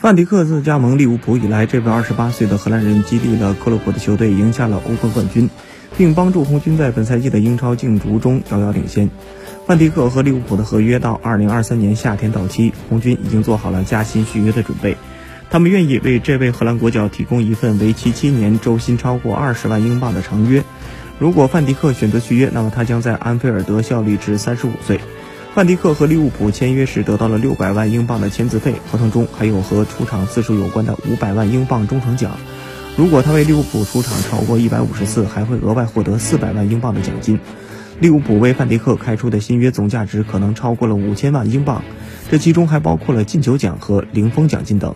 范迪克自加盟利物浦以来，这位28岁的荷兰人激励了克洛普的球队赢下了欧冠冠军，并帮助红军在本赛季的英超竞逐中遥遥领先。范迪克和利物浦的合约到2023年夏天到期，红军已经做好了加薪续约的准备。他们愿意为这位荷兰国脚提供一份为期七年、周薪超过20万英镑的长约。如果范迪克选择续约，那么他将在安菲尔德效力至35岁。范迪克和利物浦签约时得到了六百万英镑的签字费，合同中还有和出场次数有关的五百万英镑忠诚奖。如果他为利物浦出场超过一百五十次，还会额外获得四百万英镑的奖金。利物浦为范迪克开出的新约总价值可能超过了五千万英镑，这其中还包括了进球奖和零封奖金等。